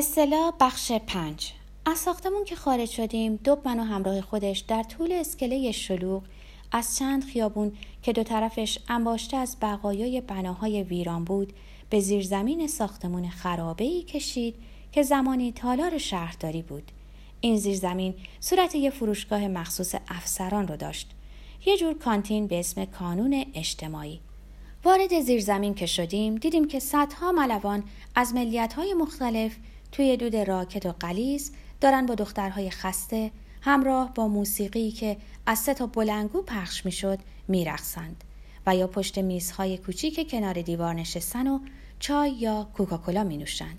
اصطلاح بخش پنج. از ساختمون که خارج شدیم دوب من و همراه خودش در طول اسکله شلوغ از چند خیابون که دو طرفش انباشته از بقایای بناهای ویران بود به زیرزمین ساختمون خرابه ای کشید که زمانی تالار شهرداری بود. این زیرزمین صورت یه فروشگاه مخصوص افسران رو داشت. یه جور کانتین به اسم کانون اجتماعی. وارد زیرزمین که شدیم دیدیم که صدها ملوان از ملیت‌های مختلف توی دود راکت و قلیز دارن با دخترهای خسته همراه با موسیقی که از سه تا بلنگو پخش می‌شد میرقصند و یا پشت میزهای کوچیک کنار دیوار نشستن و چای یا کوکاکولا می نوشند.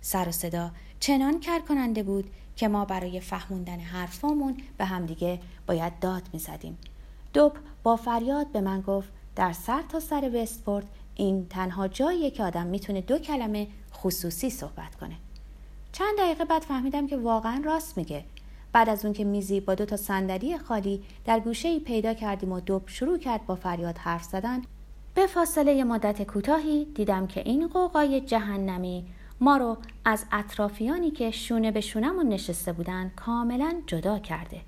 سر و صدا چنان کر کننده بود که ما برای فهموندن حرفامون به همدیگه باید داد می زدیم. دوب با فریاد به من گفت در سر تا سر وستپورت این تنها جاییه که آدم می‌تونه دو کلمه خصوصی صحبت کنه. چند دقیقه بعد فهمیدم که واقعا راست میگه. بعد از اون که میزی با دو تا صندلی خالی در گوشه ای پیدا کردیم و دوب شروع کرد با فریاد حرف زدن به فاصله مدت کوتاهی دیدم که این قوقای جهنمی ما رو از اطرافیانی که شونه به شونمون نشسته بودن کاملا جدا کرده.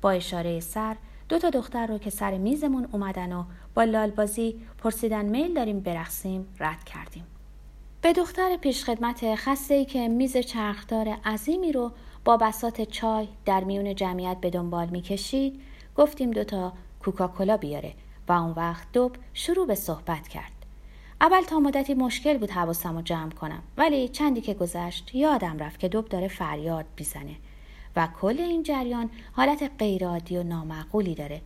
با اشاره سر دو تا دختر رو که سر میزمون اومدن و با لالبازی پرسیدن میل داریم برقصیم رد کردیم. به دختر پیشخدمت خسته ای که میز چرخدار عظیمی رو با بسات چای در میون جمعیت به دنبال می‌کشید گفتیم دوتا کوکاکولا بیاره و اون وقت دوب شروع به صحبت کرد. اول تا مدتی مشکل بود حواسم رو جمع کنم ولی چندی که گذشت یادم رفت که دوب داره فریاد بیزنه و کل این جریان حالت غیرعادی و نامعقولی داره.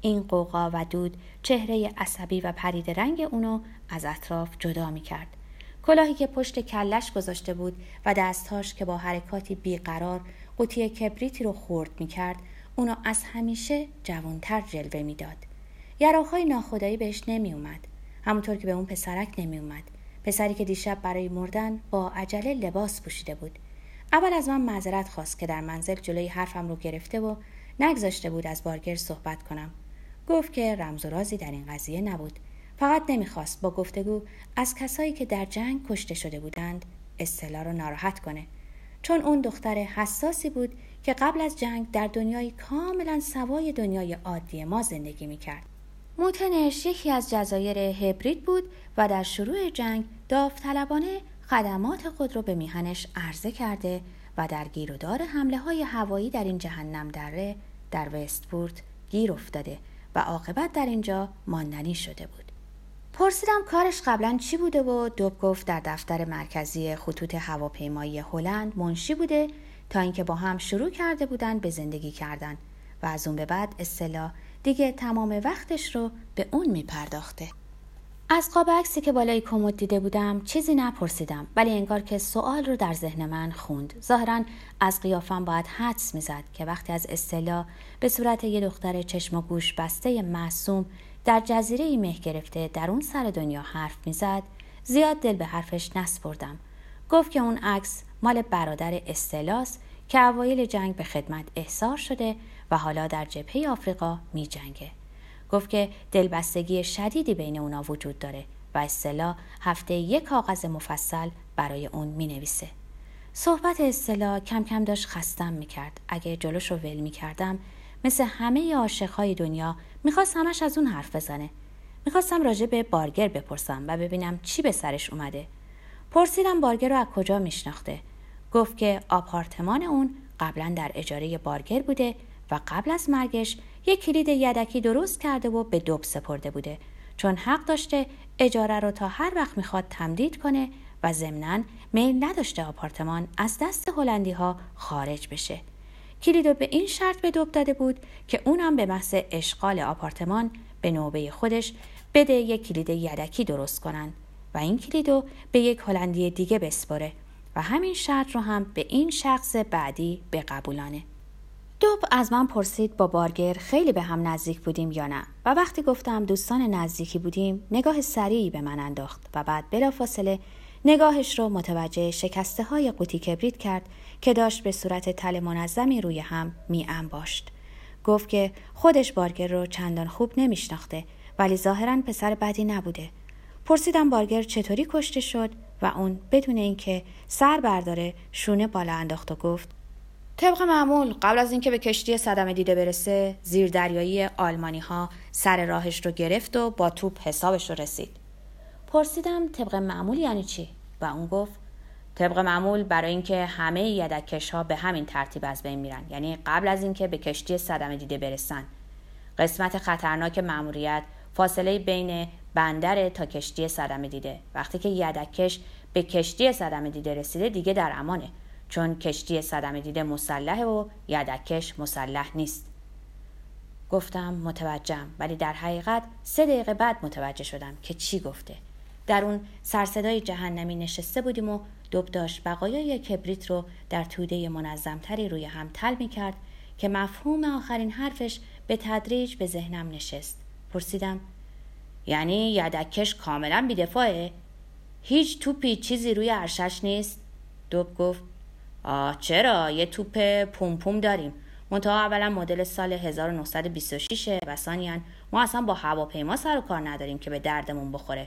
این قوقا و دود چهره عصبی و پرید رنگ اونو از اطراف جدا می‌کرد. کلاهی که پشت کلش گذاشته بود و دستهاش که با حرکاتی بیقرار قوطی کبریتی رو خورد می‌کرد اونو از همیشه جوانتر جلوه می‌داد. یراقهای ناخدایی بهش نمیومد همونطور که به اون پسرک نمیومد پسری که دیشب برای مردن با عجله لباس پوشیده بود. اول از من معذرت خواست که در منزل جلوی حرفم رو گرفته و نگذاشته بود از بارگر صحبت کنم. گفت که رمز و رازی در این قضیه نبود. فقط نمی‌خواست با گفتگو از کسایی که در جنگ کشته شده بودند اصطلاح رو ناراحت کنه چون اون دختر حساسی بود که قبل از جنگ در دنیای کاملا سوای دنیای عادی ما زندگی می‌کرد موتنش یکی از جزایر هبرید بود و در شروع جنگ داوطلبانه خدمات خود را به میهنش عرضه کرده و در گیر و دار حمله های هوایی در این جهنم دره در وستپورت گیر افتاده و عاقبت در اینجا ماندنی شده بود. پرسیدم کارش قبلا چی بوده و دوب گفت در دفتر مرکزی خطوط هواپیمایی هلند منشی بوده تا اینکه با هم شروع کرده بودند به زندگی کردن و از اون به بعد اصطلاح دیگه تمام وقتش رو به اون میپرداخته. از قاب عکسی که بالای کمد دیده بودم چیزی نپرسیدم ولی انگار که سوال رو در ذهن من خوند ظاهرا از قیافم باید حدس می‌زد که وقتی از اصطلاح به صورت یه دختر چشم و گوش بسته معصوم در جزیره ای مه گرفته در اون سر دنیا حرف می‌زد زیاد دل به حرفش نسپردم گفت که اون عکس مال برادر استلاس که اوایل جنگ به خدمت احضار شده و حالا در جبهه آفریقا می جنگه. گفت که دلبستگی شدیدی بین اونا وجود داره و اصطلاح هفته یک کاغذ مفصل برای اون می نویسه. صحبت اصطلاح کم کم داشت خستم می کرد. اگه جلوش رو ول می کردم مثل همه عاشقهای دنیا می‌خواست همش از اون حرف بزنه. می‌خواستم راجع به بارگر بپرسم و ببینم چی به سرش اومده. پرسیدم بارگر رو از کجا میشناخته. گفت که آپارتمان اون قبلا در اجاره بارگر بوده و قبل از مرگش یک کلید یدکی درست کرده و به دوب سپرده بوده. چون حق داشته اجاره رو تا هر وقت می‌خواد تمدید کنه و ضمنا میل نداشته آپارتمان از دست هلندی ها خارج بشه. کلیدو به این شرط به دوب داده بود که اونم به محض اشغال آپارتمان به نوبه خودش بده یک کلید یدکی درست کنن و این کلیدو به یک هلندی دیگه بسپره و همین شرط رو هم به این شخص بعدی به قبولانه دوب از من پرسید با بارگر خیلی به هم نزدیک بودیم یا نه و وقتی گفتم دوستان نزدیکی بودیم نگاه سریعی به من انداخت و بعد بلافاصله نگاهش رو متوجه شکسته های قوطی کبریت کرد که داشت به صورت تل منظمی روی هم می انباشت. گفت که خودش بارگر رو چندان خوب نمیشناخته ولی ظاهرا پسر بدی نبوده. پرسیدم بارگر چطوری کشته شد و اون بدون اینکه سر برداره شونه بالا انداخت و گفت طبق معمول قبل از اینکه به کشتی صدمه دیده برسه زیر دریایی آلمانی ها سر راهش رو گرفت و با توپ حسابش رو رسید. پرسیدم طبق معمول یعنی چی؟ و اون گفت طبق معمول برای اینکه همه یدکش ها به همین ترتیب از بین میرن. یعنی قبل از اینکه به کشتی صدمه دیده برسن. قسمت خطرناک مأموریت فاصله بین بندر تا کشتی صدمه دیده. وقتی که یدکش به کشتی صدمه دیده رسیده دیگه در امانه. چون کشتی صدمه دیده مسلحه و یدکش مسلح نیست. گفتم متوجهم. ولی در حقیقت سه دقیقه بعد متوجه شدم که چی گفته. در اون سرصدای جهنمی نشسته بودیم و دوب داشت بقایای کبریت رو در توده منظمتری روی هم تل می کرد که مفهوم آخرین حرفش به تدریج به ذهنم نشست. پرسیدم یعنی یدکش کاملا بیدفاعه؟ هیچ توپی چیزی روی ارشش نیست؟ دوب گفت آه چرا؟ یه توپ پوم داریم. منتها اولا مدل سال 1926 و ما اصلا با هواپیما سر و کار نداریم که به دردمون بخوره.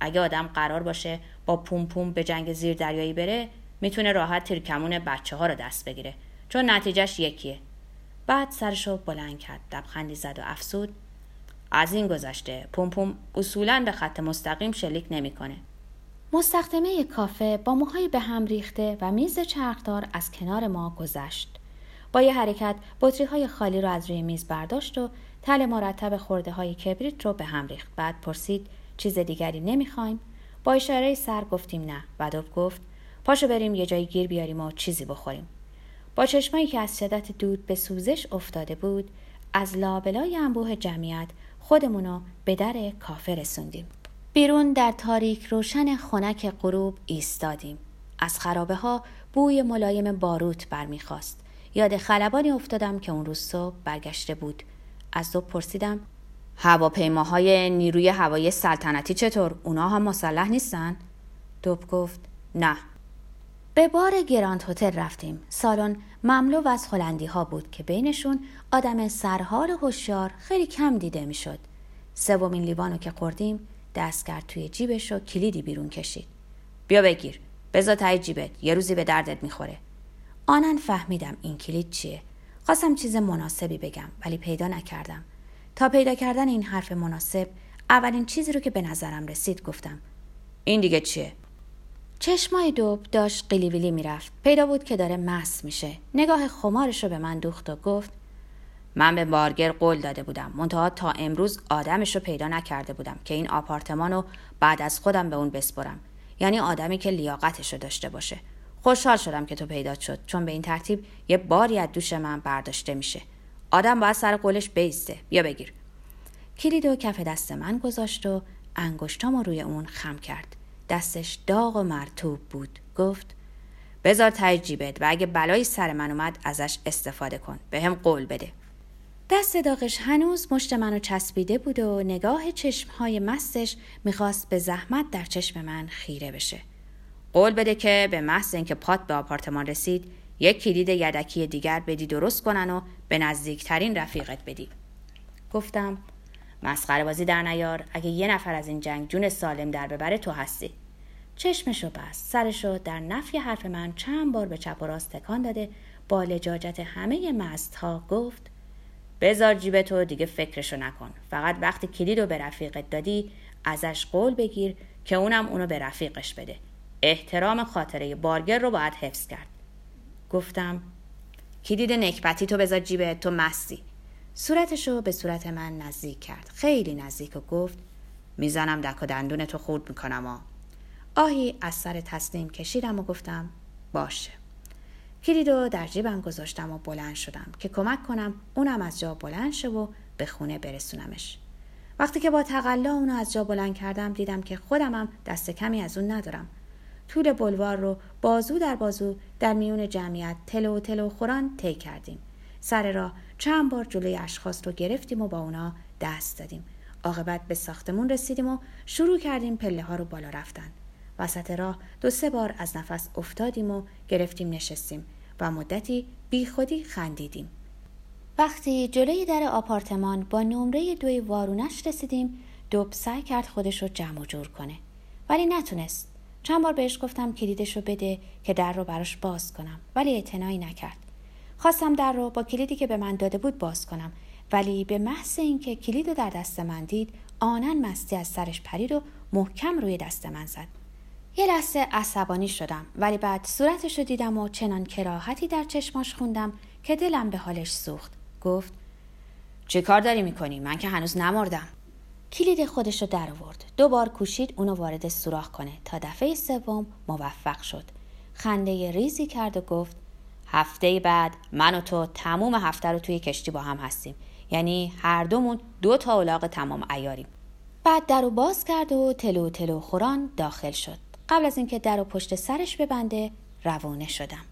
اگه آدم قرار باشه با پوم پوم به جنگ زیر دریایی بره می‌تونه راحت تیرکمون بچه ها رو دست بگیره. چون نتیجهش یکیه. بعد سرشو بلند کرد دبخندی زد و افسود. از این گذشته پوم پوم اصولا به خط مستقیم شلیک نمی‌کنه. مستخدمه کافه با موهای به هم ریخته و میز چرخدار از کنار ما گذشت. با یه حرکت بطری های خالی رو از روی میز برداشت و تل مرتب خورده های کبریت رو به هم ریخت. بعد پرسید چیز دیگری نمی‌خوایم؟ با اشاره سر گفتیم نه. ودوب گفت پاشو بریم یه جایی گیر بیاریم و چیزی بخوریم. با چشمایی که از شدت دود به سوزش افتاده بود از لابلای انبوه جمعیت خودمونو به در کافه رسوندیم. بیرون در تاریک روشن خنک غروب ایستادیم. از خرابه ها بوی ملایم باروت برمیخواست یاد خلبانی افتادم که اون روز صبح برگشته بود. از دو پرسیدم هواپیماهای نیروی هوایی سلطنتی چطور؟ اونا هم مسلح نیستن؟ دوب گفت نه. به بار گراند هتل رفتیم. سالن مملو از هلندی ها بود که بینشون آدم سرحال و هوشیار خیلی کم دیده می‌شد. سومین لیوانو که خوردیم دست کرد توی جیبش و کلیدی بیرون کشید. بیا بگیر. بذار تای جیبت. یه روزی به دردت می‌خوره. آنن فهمیدم این کلید چیه. خواستم چیز مناسبی بگم ولی پیدا نکردم. تا پیدا کردن این حرف مناسب اولین چیزی رو که به نظرم رسید گفتم. این دیگه چیه؟ چشمای دوب داشت قلیویلی می‌رفت. پیدا بود که داره مس میشه. نگاه خمارش رو به من دوخت و گفت من به بارگر قول داده بودم. منتها تا امروز آدمش رو پیدا نکرده بودم که این آپارتمان رو بعد از خودم به اون بسپرم. یعنی آدمی که لیاقتش رو داشته باشه. خوشحال شدم که تو پیدا شد چون به این ترتیب یه باری از دوش من برداشته میشه. آدم باید سر قولش بیسته. بیا بگیر. کلید و کف دست من گذاشت و انگشتامو روی اون خم کرد. دستش داغ و مرتوب بود. گفت بذار تای جیبت و اگه بلایی سر من اومد ازش استفاده کن. به هم قول بده. دست داغش هنوز مشت منو چسبیده بود و نگاه چشمهای مستش می‌خواست به زحمت در چشم من خیره بشه. قول بده که به محض اینکه پات به آپارتمان رسید یک کلید یدکی دیگر بدی درست کنن و به نزدیکترین رفیقت بدی. گفتم مسخره بازی در نیار. اگه یه نفر از این جنگ جون سالم در ببره تو هستی. چشمشو بست. سرشو در نفی حرف من چند بار به چپ و راست تکان داده. با لجاجت همه مست ها گفت بذار جیبتو دیگه فکرشو نکن. فقط وقتی کلید رو به رفیقت دادی ازش قول بگیر که اونم اونو به رفیقش بده. احترام خاطره بارگر رو باید حفظ کرد. گفتم کلید نکبتی تو بذار جیبت تو مستی. صورتشو به صورت من نزدیک کرد. خیلی نزدیک و گفت می‌زنم دک و دندون تو خورد می‌کنم آهی از سر تسلیم کشیدم و گفتم باشه. کلیدو در جیبم گذاشتم و بلند شدم که کمک کنم اونم از جا بلند شه و به خونه برسونمش. وقتی که با تقلا اونو از جا بلند کردم دیدم که خودمم دست کمی از اون ندارم. طول بلوار رو بازو در بازو در میون جمعیت تلو تلو خوران طی کردیم. سر راه چند بار جلوی اشخاص رو گرفتیم و با اونا دست دادیم. عاقبت به ساختمون رسیدیم و شروع کردیم پله ها رو بالا رفتن. وسط راه دو سه بار از نفس افتادیم و گرفتیم نشستیم و مدتی بیخودی خندیدیم. وقتی جلوی در آپارتمان با نمره دوی وارونش رسیدیم دوب سعی کرد خودش رو جمع و جور کنه. ولی نتونست. چند بار بهش گفتم کلیدش رو بده که در رو براش باز کنم ولی اعتنایی نکرد. خواستم در رو با کلیدی که به من داده بود باز کنم ولی به محض اینکه کلید رو در دست من دید آنن مستی از سرش پرید و محکم روی دست من زد. یه لحظه عصبانی شدم ولی بعد صورتش رو دیدم و چنان کراهتی در چشماش خوندم که دلم به حالش سوخت. گفت چه کار داری می‌کنی؟ من که هنوز نمردم. کلید خودش رو در آورد. دو بار کوشید اونو وارد سوراخ کنه. تا دفعه سوم موفق شد. خنده ریزی کرد و گفت هفته بعد من و تو تموم هفته رو توی کشتی با هم هستیم. یعنی هر دومون دو تا اولاغ تمام ایاریم بعد در رو باز کرد و تلو تلو خوران داخل شد. قبل از اینکه در و پشت سرش ببنده روانه شدم.